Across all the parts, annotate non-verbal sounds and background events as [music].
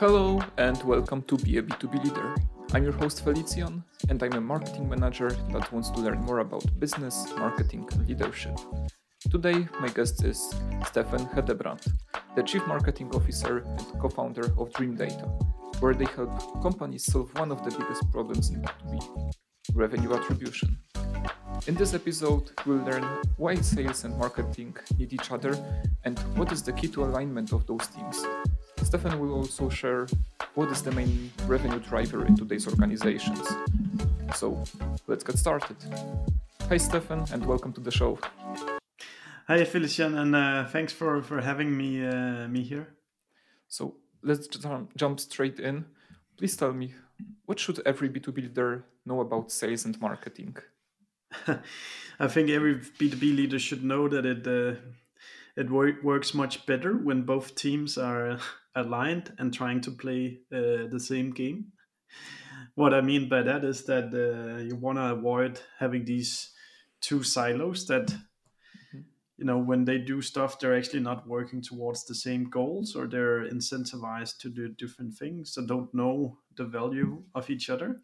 Hello and welcome to Be a B2B Leader. I'm your host Felician and I'm a marketing manager that wants to learn more about business, marketing, and leadership. Today, my guest is Steffen Hedebrandt, the Chief Marketing Officer and co founder of Dreamdata, where they help companies solve one of the biggest problems in B2B revenue attribution. In this episode, we'll learn why sales and marketing need each other and what is the key to alignment of those teams. Steffen will also share what is the main revenue driver in today's organizations. So let's get started. Hi, Steffen, and welcome to the show. Hi, Felician, and uh, thanks for, for having me uh, me here. So let's jump straight in. Please tell me, what should every B2B leader know about sales and marketing? [laughs] I think every B2B leader should know that it uh, it wor- works much better when both teams are aligned and trying to play uh, the same game. What I mean by that is that uh, you want to avoid having these two silos that mm-hmm. you know when they do stuff they're actually not working towards the same goals or they're incentivized to do different things so don't know the value of each other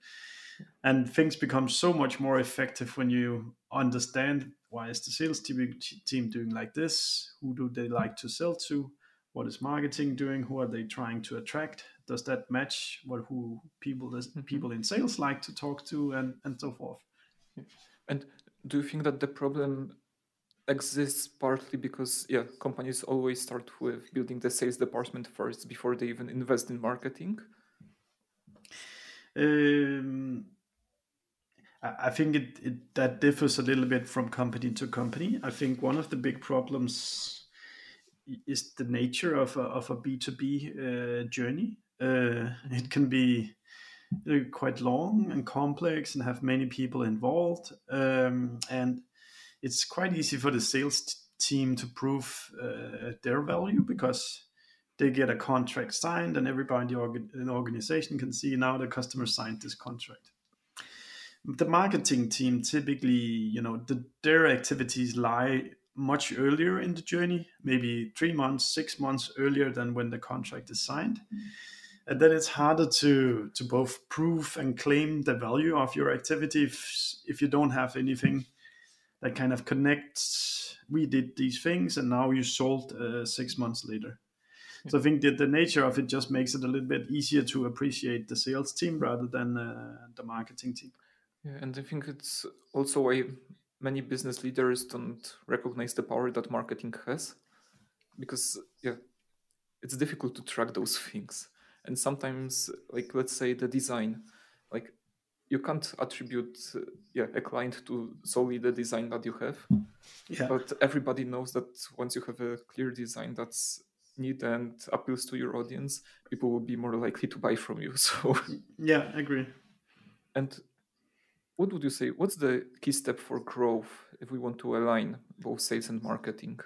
and things become so much more effective when you understand why is the sales team, team doing like this who do they like to sell to what is marketing doing who are they trying to attract does that match what who people mm-hmm. people in sales like to talk to and and so forth and do you think that the problem exists partly because yeah companies always start with building the sales department first before they even invest in marketing um, I think it, it that differs a little bit from company to company. I think one of the big problems is the nature of a, of a B2B uh, journey. Uh, it can be uh, quite long and complex and have many people involved. Um, and it's quite easy for the sales t- team to prove uh, their value because they get a contract signed and everybody in the organization can see now the customer signed this contract the marketing team typically you know the, their activities lie much earlier in the journey maybe three months six months earlier than when the contract is signed. And then it's harder to to both prove and claim the value of your activity if, if you don't have anything that kind of connects we did these things and now you sold uh, six months later. So I think that the nature of it just makes it a little bit easier to appreciate the sales team rather than uh, the marketing team. Yeah, and I think it's also why many business leaders don't recognize the power that marketing has, because yeah, it's difficult to track those [laughs] things. And sometimes, like let's say the design, like you can't attribute uh, yeah a client to solely the design that you have. Yeah. But everybody knows that once you have a clear design that's neat and appeals to your audience, people will be more likely to buy from you. [laughs] So yeah, I agree. And what would you say? What's the key step for growth if we want to align both sales and marketing?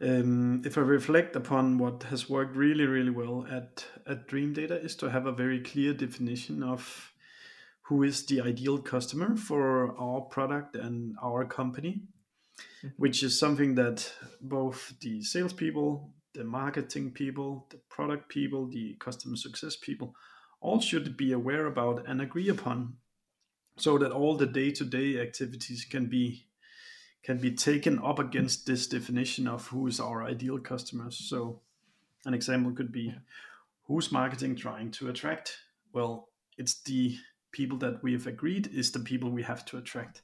Um, if I reflect upon what has worked really, really well at, at Dreamdata is to have a very clear definition of who is the ideal customer for our product and our company mm-hmm. which is something that both the salespeople, the marketing people, the product people, the customer success people all should be aware about and agree upon so that all the day-to-day activities can be can be taken up against this definition of who is our ideal customers so an example could be who's marketing trying to attract well it's the people that we have agreed is the people we have to attract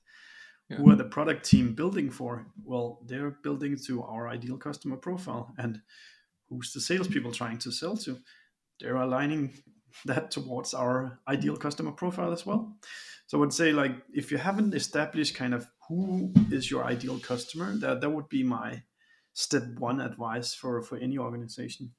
yeah. who are the product team building for? Well, they're building to our ideal customer profile. And who's the salespeople trying to sell to? They're aligning that towards our ideal customer profile as well. So I would say like if you haven't established kind of who is your ideal customer, that that would be my step one advice for for any organization.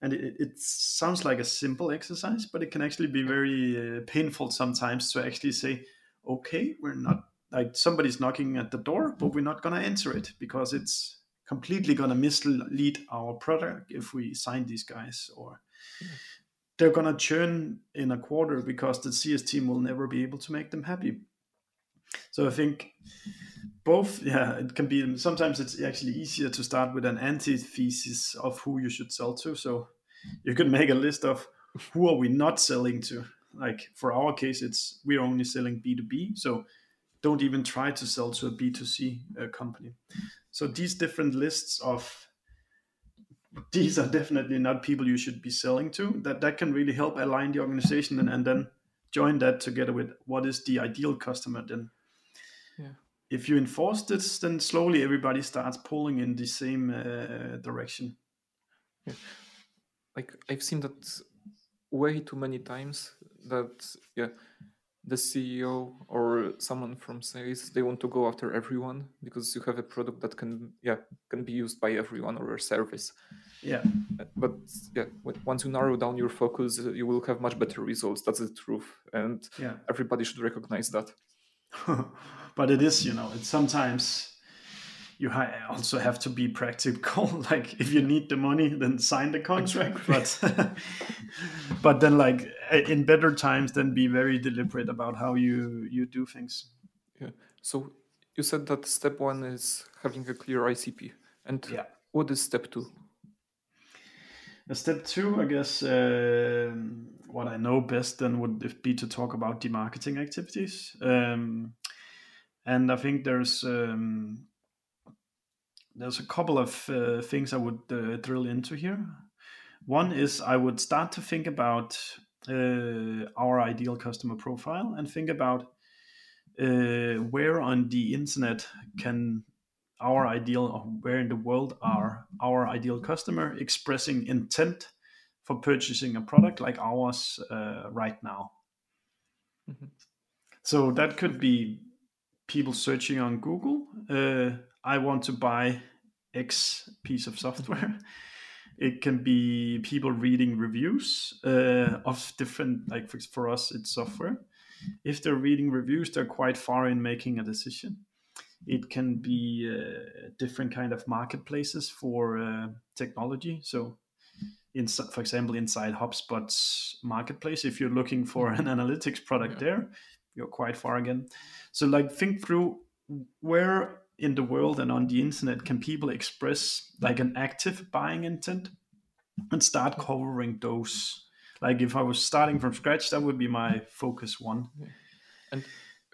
And it, it sounds like a simple exercise, but it can actually be very uh, painful sometimes to actually say, okay, we're not like somebody's knocking at the door, but we're not going to answer it because it's completely going to mislead our product if we sign these guys or they're to churn in a quarter because the CS team will never be able to make them happy. So I think both, yeah, it can be sometimes it's actually easier to start with an antithesis of who you should sell to. So you could make a list of who are we not selling to. Like for our case, it's we're only selling B two B, so don't even try to sell to a B two C uh, company. So these different lists of these are definitely not people you should be selling to. That that can really help align the organization and, and then join that together with what is the ideal customer then. Yeah. If you enforce this, then slowly everybody starts pulling in the same uh, direction. Yeah. Like I've seen that way too many times that yeah the CEO or someone from sales they want to go after everyone because you have a product that can yeah can be used by everyone or a service. Yeah. But yeah once you narrow down your focus uh, you will have much better results. That's the truth. And yeah. everybody should recognize that. [laughs] But it is you know it's sometimes you also have to be practical. [laughs] Like if you need the money then sign the contract. [laughs] But [laughs] but then like in better times then be very deliberate about how you you do things. Yeah. So you said that step one is having a clear icp and yeah. what is step two? Step two i guess uh, what i know best then would be to talk about the marketing activities. Um, and i think there's um, there's a couple of uh, things I would uh, drill into here. One is I would start to think about uh, our ideal customer profile and think about uh, where on the internet can our ideal, or where in the world are our ideal customer expressing intent for purchasing a product like ours uh, right now. Mm-hmm. So that could be people searching on Google. I want to buy X piece of software. [laughs] It can be people reading reviews uh, of different, like for, for us, it's software. If they're reading reviews, they're quite far in making a decision. It can be uh, different kind of marketplaces for uh, technology. So, in, for example, inside HubSpot's marketplace, if you're looking for an analytics product yeah. there, you're quite far again. So, like, think through where in the world and on the internet can people express like an active buying intent and start covering those? Like if i was starting from scratch that would be my focus one. And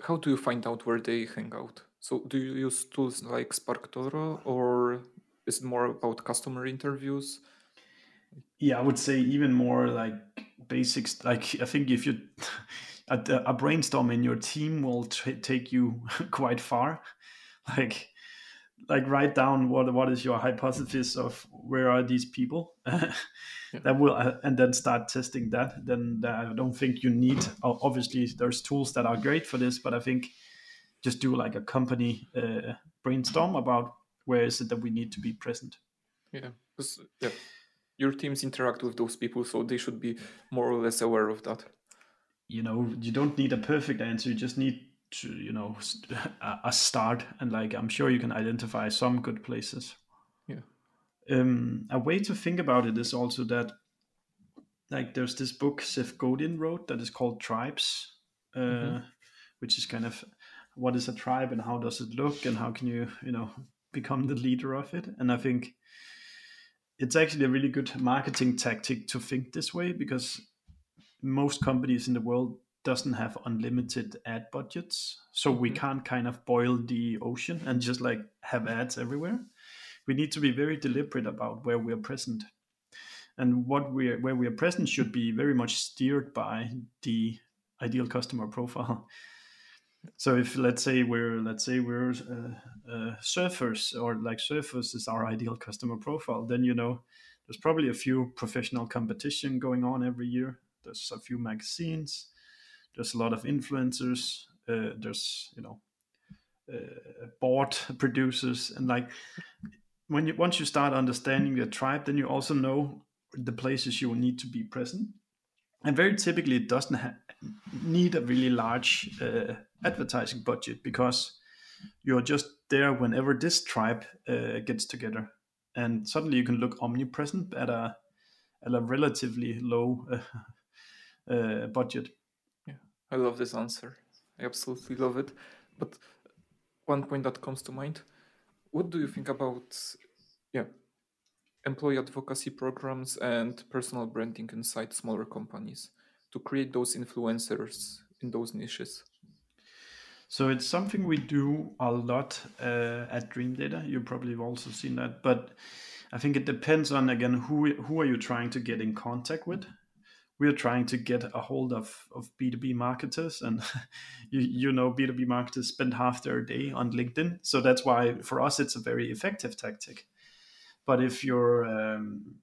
how do you find out where they hang out? So do you use tools like sparktoro or is it more about customer interviews? Yeah i would say even more like basics. Like i think if you [laughs] a, a brainstorm in your team will t- take you [laughs] quite far [laughs] like like write down what what is your hypothesis of where are these people? [laughs] Yeah. that will uh, and then start testing that. Then i don't think you need obviously there's tools that are great for this but i think just do like a company uh, brainstorm about where is it that we need to be present. Yeah because yeah your teams interact with those people so they should be more or less aware of that. You know you don't need a perfect answer you just need to you know [laughs] a start. And like i'm sure you can identify some good places. Yeah. Um a way to think about it is also that like there's this book seth godin wrote that is called tribes uh, mm-hmm. which is kind of what is a tribe and how does it look and how can you you know become the leader of it. And i think it's actually a really good marketing tactic to think this way because most companies in the world doesn't have unlimited ad budgets so we mm-hmm. can't kind of boil the ocean and just like have ads everywhere. We need to be very deliberate about where we're present. And what we're where we're present should be very much steered by the ideal customer profile. So if let's say we're let's say we're uh, uh, surfers or like surfers is our ideal customer profile then you know there's probably a few professional competition going on every year. There's a few magazines there's a lot of influencers uh, there's you know uh, board [laughs] producers and like when you once you start understanding your tribe then you also know the places you will need to be present. And very typically it doesn't ha- need a really large uh, advertising budget because you're just there whenever this tribe uh, gets together. And suddenly you can look omnipresent at a at a relatively low [laughs] uh budget I love this answer. I absolutely love it. But one point that comes to mind what do you think about, yeah, employee advocacy programs and personal branding inside smaller companies to create those influencers in those niches? So it's something we do a lot uh, at Dreamdata. You probably have also seen that, but I think it depends on again who who are you trying to get in contact with. We're trying to get a hold of of B two B marketers, and [laughs] you you know B two B marketers spend half their day on LinkedIn, so that's why for us it's a very effective tactic. But if you're um,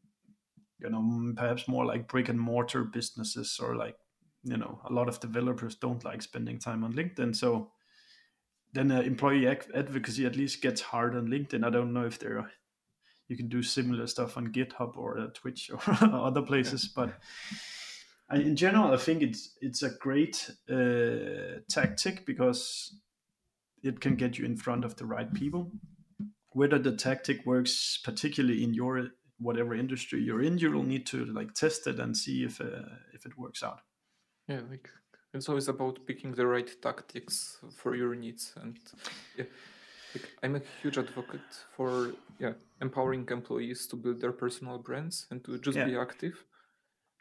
you know perhaps more like brick and mortar businesses or like you know a lot of developers don't like spending time on linkedin. So then uh, employee advocacy at least gets hard on linkedin. I don't know if there you can do similar stuff on github or uh, twitch [laughs] or other places but in general i think it's it's a great uh, tactic because it can get you in front of the right people. Whether the tactic works particularly in your whatever industry you're in you will need to like test it and see if uh, if it works out. Yeah like it's always about picking the right tactics for your needs and yeah like, i'm a huge advocate for yeah empowering employees to build their personal brands and to just yeah. be active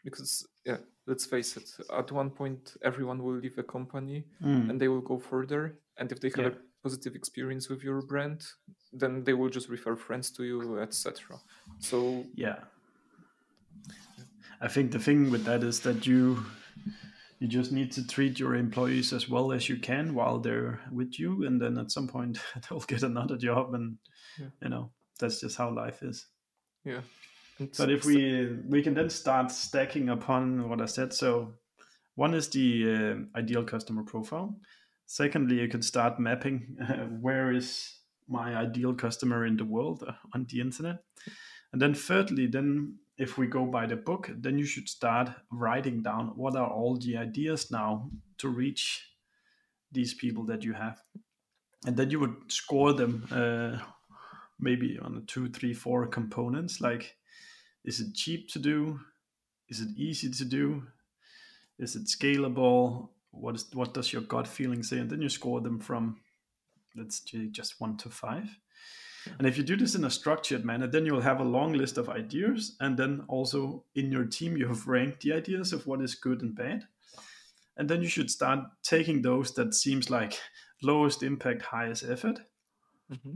because yeah let's face it at one point everyone will leave a company mm. and they will go further and if they have yeah. a positive experience with your brand then they will just refer friends to you etc so yeah i think the thing with that is that you you just need to treat your employees as well as you can while they're with you and then at some point [laughs] they'll get another job and yeah. you know that's just how life is yeah and but if we we can then start stacking upon what i said. So one is the uh, ideal customer profile. Secondly you can start mapping uh, [laughs] where is my ideal customer in the world uh, on the internet. And then thirdly then if we go by the book, then you should start writing down what are all the ideas now to reach these people that you have. And then you would score them uh, maybe on a two, three, four components. Like is it cheap to do? Is it easy to do? Is it scalable? What is what does your gut feeling say? And then you score them from let's say just one to five. And if you do this in a structured manner, then you'll have a long list of ideas. And then also in your team, you have ranked the ideas of what is good and bad. And then you should start taking those that seems like lowest impact, highest effort. Mm-hmm.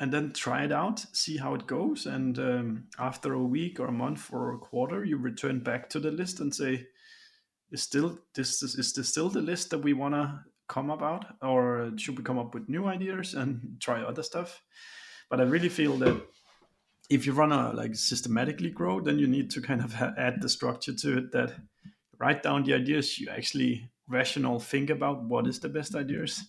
And then try it out, see how it goes. And um, after a week or a month or a quarter, you return back to the list and say, is still this is, is this still the list that we want to come about or should we come up with new ideas and [laughs] try other stuff but I really feel that if you run a like systematically grow, then you need to kind of [laughs] add the structure to it that write down the ideas you actually rational think about what is the best ideas.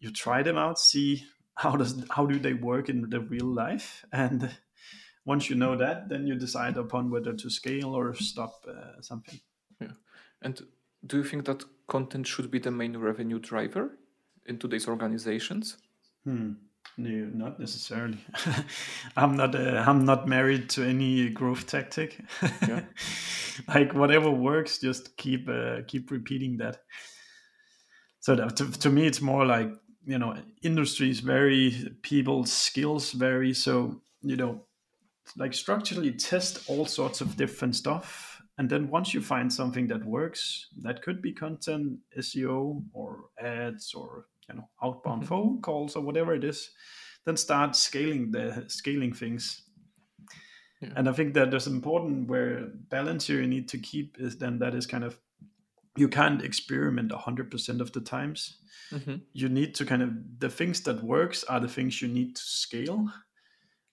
You try them out, see how does how do they work in the real life, and once you know that, then you decide upon whether to scale or stop uh, something. Yeah, and do you think that content should be the main revenue driver in today's organizations? Hmm. No, not necessarily. [laughs] I'm not. Uh, I'm not married to any growth tactic. Yeah. [laughs] like whatever works, just keep uh, keep repeating that. So that, to, to me, it's more like you know, industries vary, people's skills vary. So you know, like structurally test all sorts of different stuff, and then once you find something that works, that could be content, SEO, or ads, or you know outbound mm-hmm. phone calls or whatever it is then start scaling the scaling things yeah. and i think that there's important where balance here you need to keep is then that is kind of you can't experiment 100% of the times mm-hmm. you need to kind of the things that works are the things you need to scale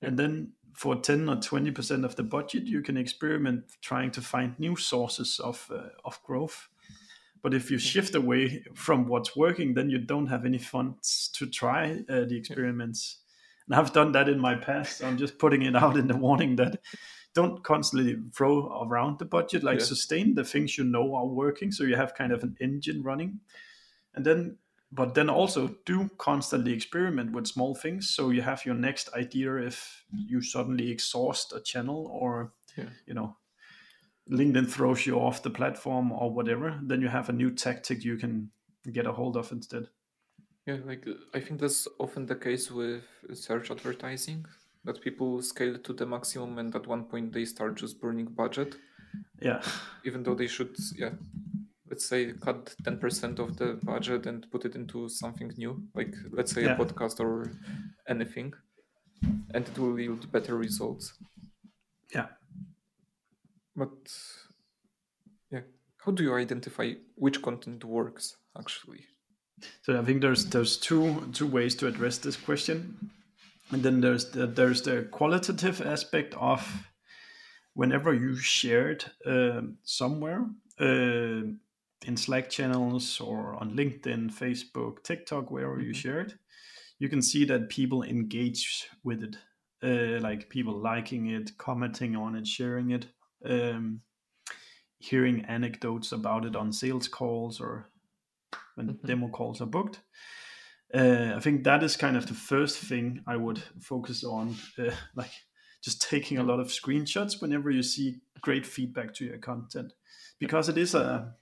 yeah. and then for 10 or 20% of the budget you can experiment trying to find new sources of uh, of growth but if you shift away from what's working, then you don't have any funds to try uh, the experiments. And I've done that in my past. I'm just putting it out in the warning that don't constantly throw around the budget. Like yeah. sustain the things you know are working, so you have kind of an engine running, and then but then also do constantly experiment with small things so you have your next idea if you suddenly exhaust a channel or yeah. you know LinkedIn throws you off the platform or whatever, then you have a new tactic you can get a hold of instead. Yeah, like I think that's often the case with search advertising. That people scale to the maximum and at one point they start just burning budget. Yeah. Even though they should, yeah, let's say cut 10% of the budget and put it into something new, like let's say yeah. a podcast or anything, and it will yield better results. Yeah. But yeah, how do you identify which content works actually? So I think there's there's two two ways to address this question, and then there's the, there's the qualitative aspect of whenever you share it uh, somewhere uh, in Slack channels or on LinkedIn, Facebook, TikTok, wherever mm-hmm. you share it, you can see that people engage with it, uh, like people liking it, commenting on it, sharing it, um, hearing anecdotes about it on sales calls or when mm-hmm. demo calls are booked. Uh, I think that is kind of the first thing I would focus on, uh, [laughs] like just taking a lot of screenshots whenever you see great feedback to your content, because it is a,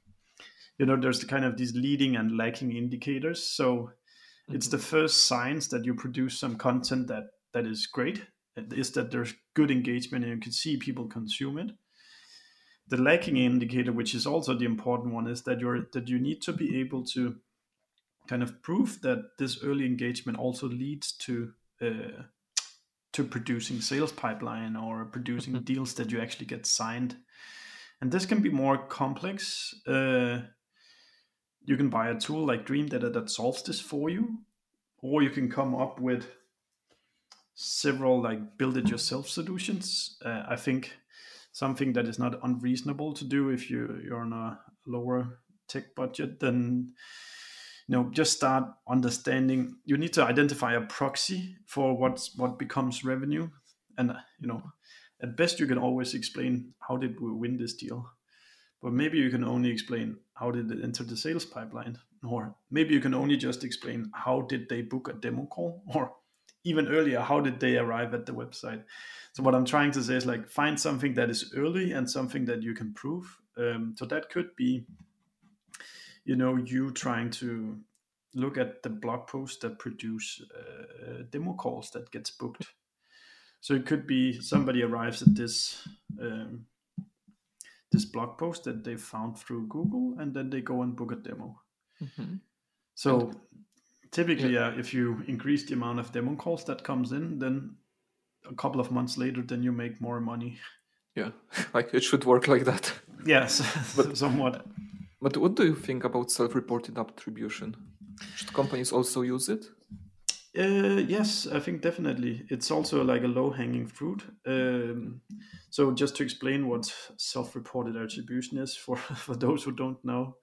you know, there's the kind of these leading and lagging indicators. So mm-hmm. it's the first signs that you produce some content that that is great. is that there's good engagement and you can see people consume it the lagging indicator, which is also the important one, is that you're that you need to be able to kind of proof that this early engagement also leads to uh, to producing sales pipeline or producing mm-hmm. deals that you actually get signed. And this can be more complex. Uh, you can buy a tool like Dreamdata that solves this for you, or you can come up with several like build it yourself solutions. Uh, I think something that is not unreasonable to do if you you're on a lower tech budget then you know just start understanding. You need to identify a proxy for what's what becomes revenue. And you know at best you can always explain how did we win this deal. But maybe you can only explain how did it enter the sales pipeline. Or maybe you can only just explain how did they book a demo call. Or even earlier how did they arrive at the website. So what i'm trying to say is like find something that is early and something that you can prove. Um, so that could be you know you trying to look at the blog posts that produce uh, demo calls that gets booked. So it could be somebody arrives at this um, this blog post that they found through google and then they go and book a demo. Mm-hmm. so and typically yeah. uh, if you increase the amount of demo calls that comes in then a couple of months later then you make more money. Yeah [laughs] like it should work like that. Yes but [laughs] somewhat but what do you think about self-reported attribution should companies also use it uh, yes, I think definitely. It's also like a low hanging fruit. Um, so, just to explain what self reported attribution is for, [laughs] for those who don't know,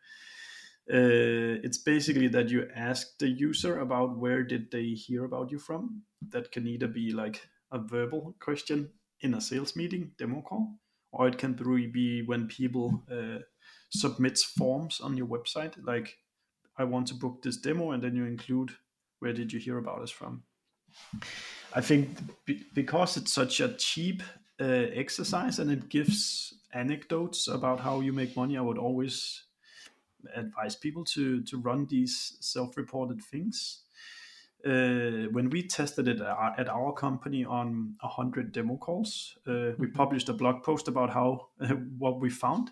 uh, it's basically that you ask the user about where did they hear about you from that can either be like a verbal question in a sales meeting demo call or it can be when people uh, submits forms on your website like i want to book this demo and then you include where did you hear about us from i think because it's such a cheap uh, exercise and it gives anecdotes about how you make money i would always advise people to to run these self-reported things. Uh, when we tested it at our company on 100 demo calls, uh, we mm-hmm. published a blog post about how uh, [laughs] what we found.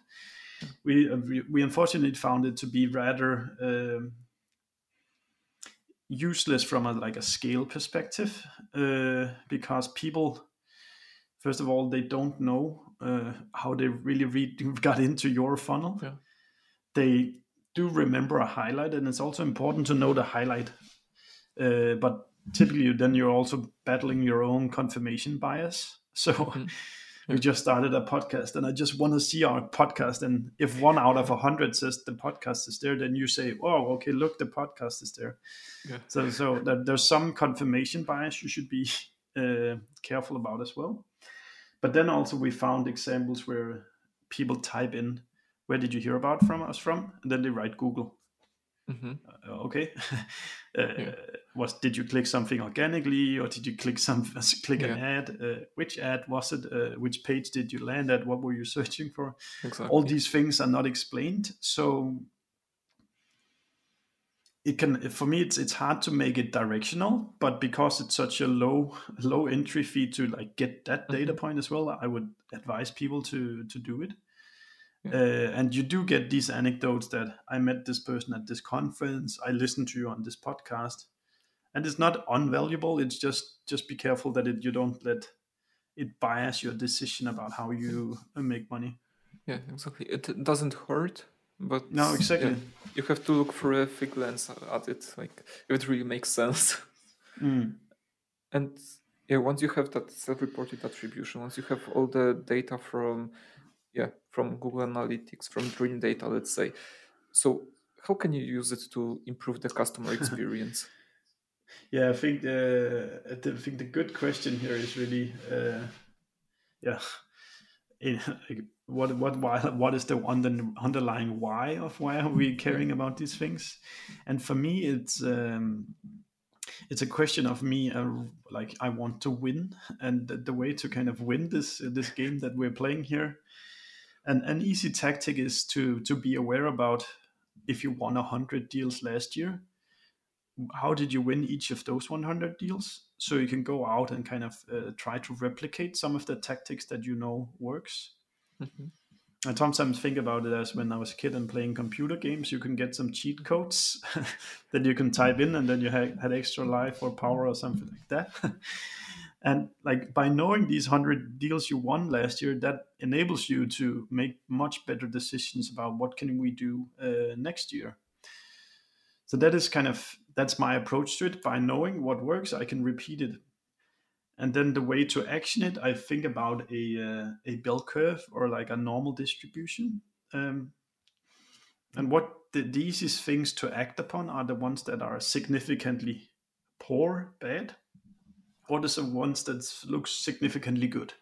We, we, we unfortunately found it to be rather um, useless from a like a scale perspective uh, because people, first of all, they don't know uh, how they really read, [laughs] got into your funnel. Yeah they do remember a highlight, and it's also important to know the highlight. Uh, but typically, then you're also battling your own confirmation bias. [laughs] So. Mm-hmm. We just started a podcast, and I just want to see our podcast. And if one out of a hundred says the podcast is there, then you say, "Oh, okay, look, the podcast is there." Yeah. So, so there, there's some confirmation bias you should be uh, careful about as well. But then also we found examples where people type in where did you hear about from us from? And then they write Google. Mm-hmm. Uh, okay, [laughs] uh, yeah. was did you click something organically or did you click some [laughs] click yeah. an ad? Uh, which ad was it? Uh, which page did you land at? What were you [laughs] searching for? Exactly. All these things are not explained. So it can for me it's it's hard to make it directional but because it's such a low low entry fee to like get that data Mhm. point as well i would advise people to to do it Yeah. uh, and you do get these anecdotes that i met this person at this conference i listened to you on this podcast and it's not unvaluable it's just just be careful that it, you don't let it bias your decision about how you uh, make money Yeah, exactly. It doesn't hurt, but no yeah, exactly you have to look through a thick lens at it, like if it really makes sense. [laughs] Mm. And yeah, once you have that self-reported attribution, once you have all the data from yeah from Google Analytics, from Dreamdata, let's say, so how can you use it to improve the customer [laughs] experience? Yeah, I think the I think the good question here is really, uh, yeah, [laughs] in, what what why what is the under, underlying why of why are we caring about these things? And for me, it's um, it's a question of me uh, like I want to win, and the, the way to kind of win this this game that we're playing here. And an easy tactic is to to be aware about if you won hundred deals last year how did you win each of those 100 deals? So you can go out and kind of uh, try to replicate some of the tactics that you know works. Mhm. i sometimes think about it as when i was a kid and playing computer games you can get some cheat codes [laughs] that you can type in and then you ha- had extra life or power or something like that [laughs] and like by knowing these 100 deals you won last year that enables you to make much better decisions about what can we do uh, next year. So that is kind of that's my approach to it. By knowing what works i can repeat it. And then the way to action it i think about a uh, a bell curve or like a normal distribution. Um, and what the, the easiest things to act upon are the ones that are significantly poor bad or the ones that looks significantly good?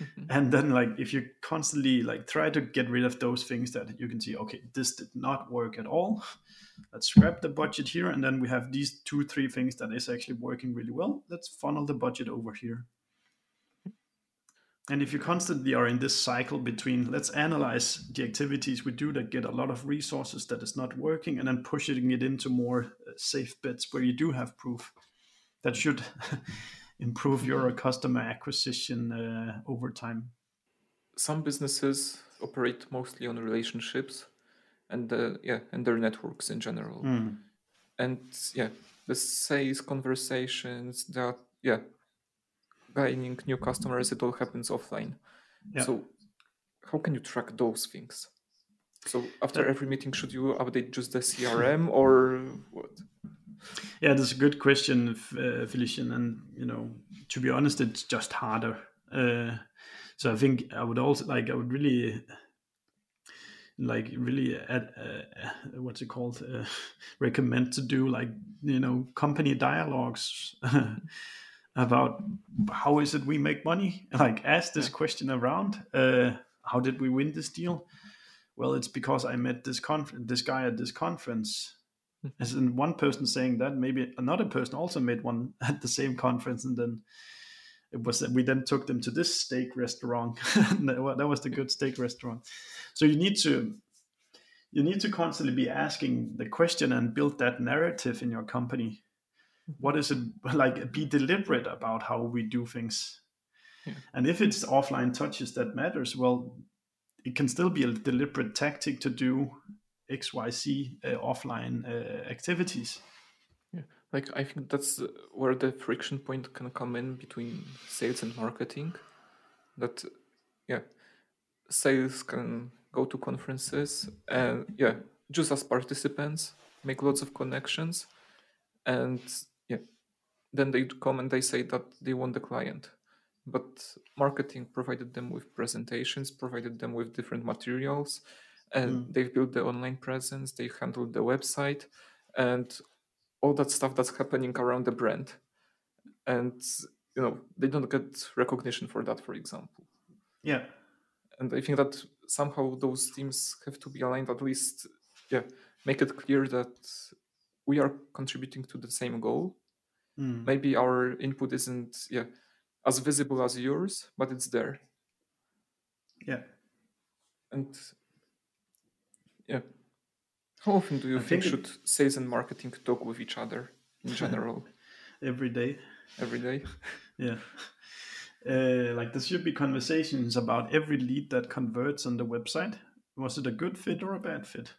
Mhm. and then like if you constantly like try to get rid of those things that you can see okay this did not work at all let's scrap the budget here. And then we have these two three things that is actually working really well. Let's funnel the budget over here. And if you constantly are in this cycle between let's analyze the activities we do that get a lot of resources that is not working and then pushing it into more uh, safe bets where you do have proof that should [laughs] improve your customer acquisition uh, over time Some businesses operate mostly on relationships, and uh, yeah, and their networks in general. Mm. and yeah the sales conversations that yeah gaining new customers it all happens offline Yeah. so how can you track those things so after every meeting should you update just the [laughs] crm or what Yeah, that's a good question, uh, Felician. And you know, to be honest, it's just harder. Uh, so I think I would also like I would really like really uh, what's it called uh, [laughs] recommend to do like you know company dialogues [laughs] about how is it we make money [laughs] like ask this Yeah. question around uh, how did we win this deal well it's because i met this conf- this guy at this conference [laughs] as in one person saying that maybe another person also made one [laughs] at the same conference and then it was that we then took them to this steak restaurant. [laughs] That that was the good steak restaurant. So you need to you need to constantly be asking the question and build that narrative in your company. Mm-hmm. What is it like be deliberate about how we do things. Yeah. and if it's offline touches that matters well it can still be a deliberate tactic to do xyz uh, offline uh, activities. Like i think that's where the friction point can come in between sales and marketing that yeah sales can go to conferences and yeah just as participants make lots of connections and yeah then they come and they say that they want the client. But marketing provided them with presentations provided them with different materials and Mm. they've built the online presence they handled the website and all that stuff that's happening around the brand. And you know they don't get recognition for that for example. Yeah. And i think that somehow those teams have to be aligned at least yeah make it clear that we are contributing to the same goal. Mm. maybe our input isn't yeah as visible as yours but it's there. Yeah. And yeah How often do you I think, think should sales and marketing talk with each other in [laughs] general? Every day. Every day. [laughs] yeah. Uh, like there should be conversations about every lead that converts on the website. Was it a good fit or a bad fit?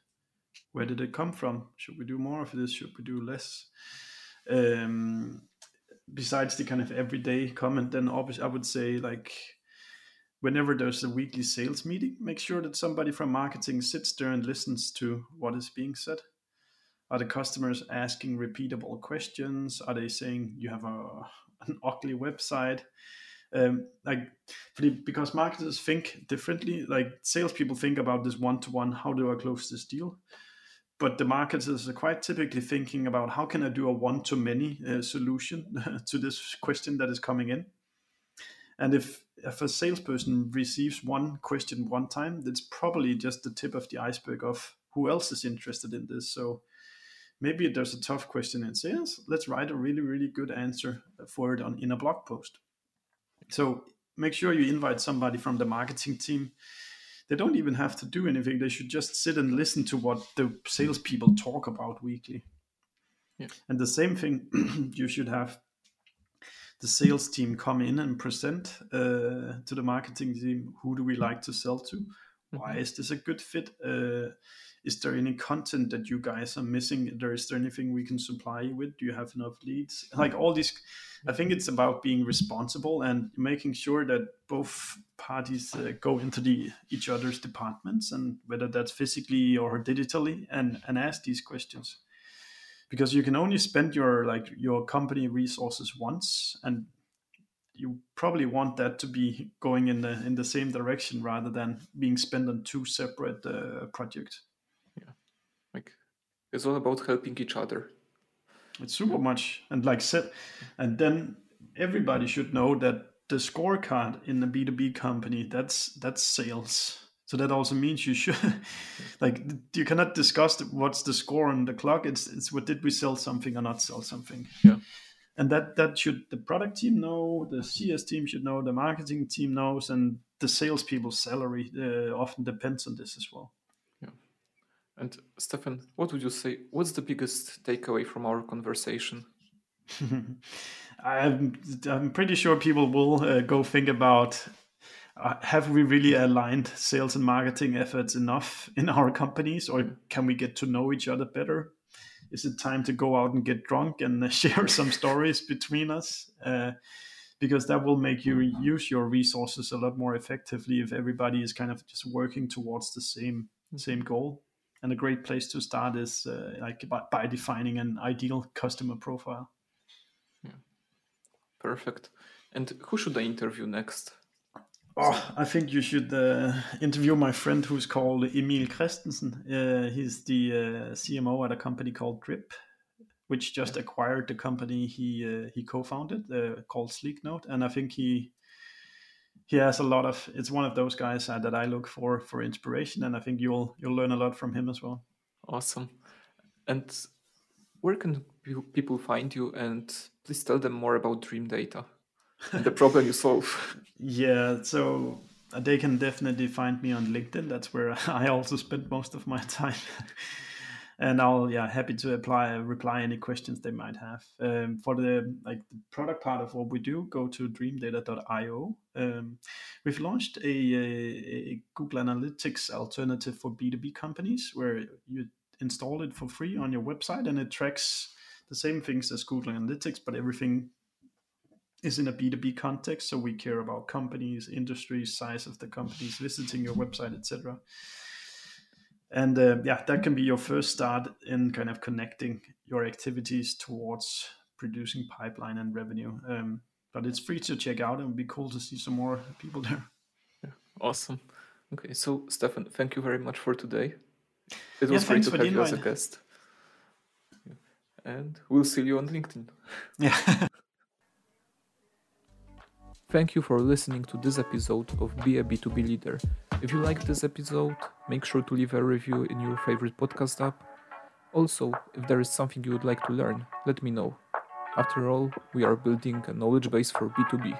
Where did it come from? Should we do more of this? Should we do less? Um, besides the kind of everyday comment, then obviously I would say like whenever there's a weekly sales meeting, make sure that somebody from marketing sits there and listens to what is being said. Are the customers asking repeatable questions? Are they saying you have a an ugly website? Um, like because marketers think differently. Like salespeople think about this one to one. How do I close this deal? But the marketers are quite typically thinking about how can I do a one to many uh, solution [laughs] to this question that is coming in. And if if a salesperson receives one question one time, that's probably just the tip of the iceberg of who else is interested in this. So maybe there's a tough question in sales. Let's write a really, really good answer for it on in a blog post. So make sure you invite somebody from the marketing team. They don't even have to do anything. They should just sit and listen to what the salespeople talk about weekly. Yeah. And the same thing, [clears throat] you should have the sales team come in and present uh, to the marketing team who do we like to sell to? Why mm-hmm. is this a good fit? Uh, is there any content that you guys are missing? There is there anything we can supply you with? Do you have enough leads? Like all these i think it's about being responsible and making sure that both parties uh, go into the each other's departments and whether that's physically or digitally and and ask these questions because you can only spend your like your company resources once and you probably want that to be going in the in the same direction rather than being spent on two separate uh, projects. Yeah. Like it's all about helping each other. It's super much and like said and then everybody should know that the scorecard in a b2b company that's that's sales so that also means you should [laughs] like you cannot discuss what's the score on the clock. It's it's what did we sell something or not sell something. Yeah. And that that should the product team know, the CS team should know, the marketing team knows, and the salespeople's salary uh, often depends on this as well. Yeah. And Steffen, what would you say? What's the biggest takeaway from our conversation? [laughs] I'm I'm pretty sure people will uh, go think about have we really aligned sales and marketing efforts enough in our companies or can we get to know each other better? Is it time to go out and get drunk and [laughs] share some stories between us? Uh, because that will make you use your resources a lot more effectively if everybody is kind of just working towards the same same goal. And a great place to start is uh, like by, by defining an ideal customer profile. Yeah. Perfect. And who should i interview next Oh, I think you should uh, interview my friend who's called Emil Christensen. Uh, he's the uh, CMO at a company called Drip, which just acquired the company he uh, he co-founded uh, called Sleeknote, and I think he he has a lot of. It's one of those guys uh, that I look for for inspiration, and I think you'll you'll learn a lot from him as well. Awesome. And where can people find you? And please tell them more about Dreamdata [laughs] the problem you solve. Yeah, so uh, they can definitely find me on LinkedIn. That's where [laughs] I also spend most of my time. [laughs] and I'll yeah happy to apply reply any questions they might have. Um, for the like the product part of what we do, go to dreamdata.io. Um, we've launched a, a, a Google Analytics alternative for B two B companies where you install it for free on your website and it tracks the same things as Google Analytics, but everything is in a B2B context. So we care about companies, industries, size of the companies, visiting your website, etc. And uh, yeah, that can be your first start in kind of connecting your activities towards producing pipeline and revenue. Um, but it's free to check out and it would be cool to see some more people there. Yeah, awesome. Okay, so Steffen, thank you very much for today. It was yeah, great to have you as a guest. And we'll see you on LinkedIn. Yeah. [laughs] Thank you for listening to this episode of Be a B2B Leader. If you like this episode, make sure to leave a review in your favorite podcast app. Also, if there is something you would like to learn, let me know. After all, we are building a knowledge base for B2B.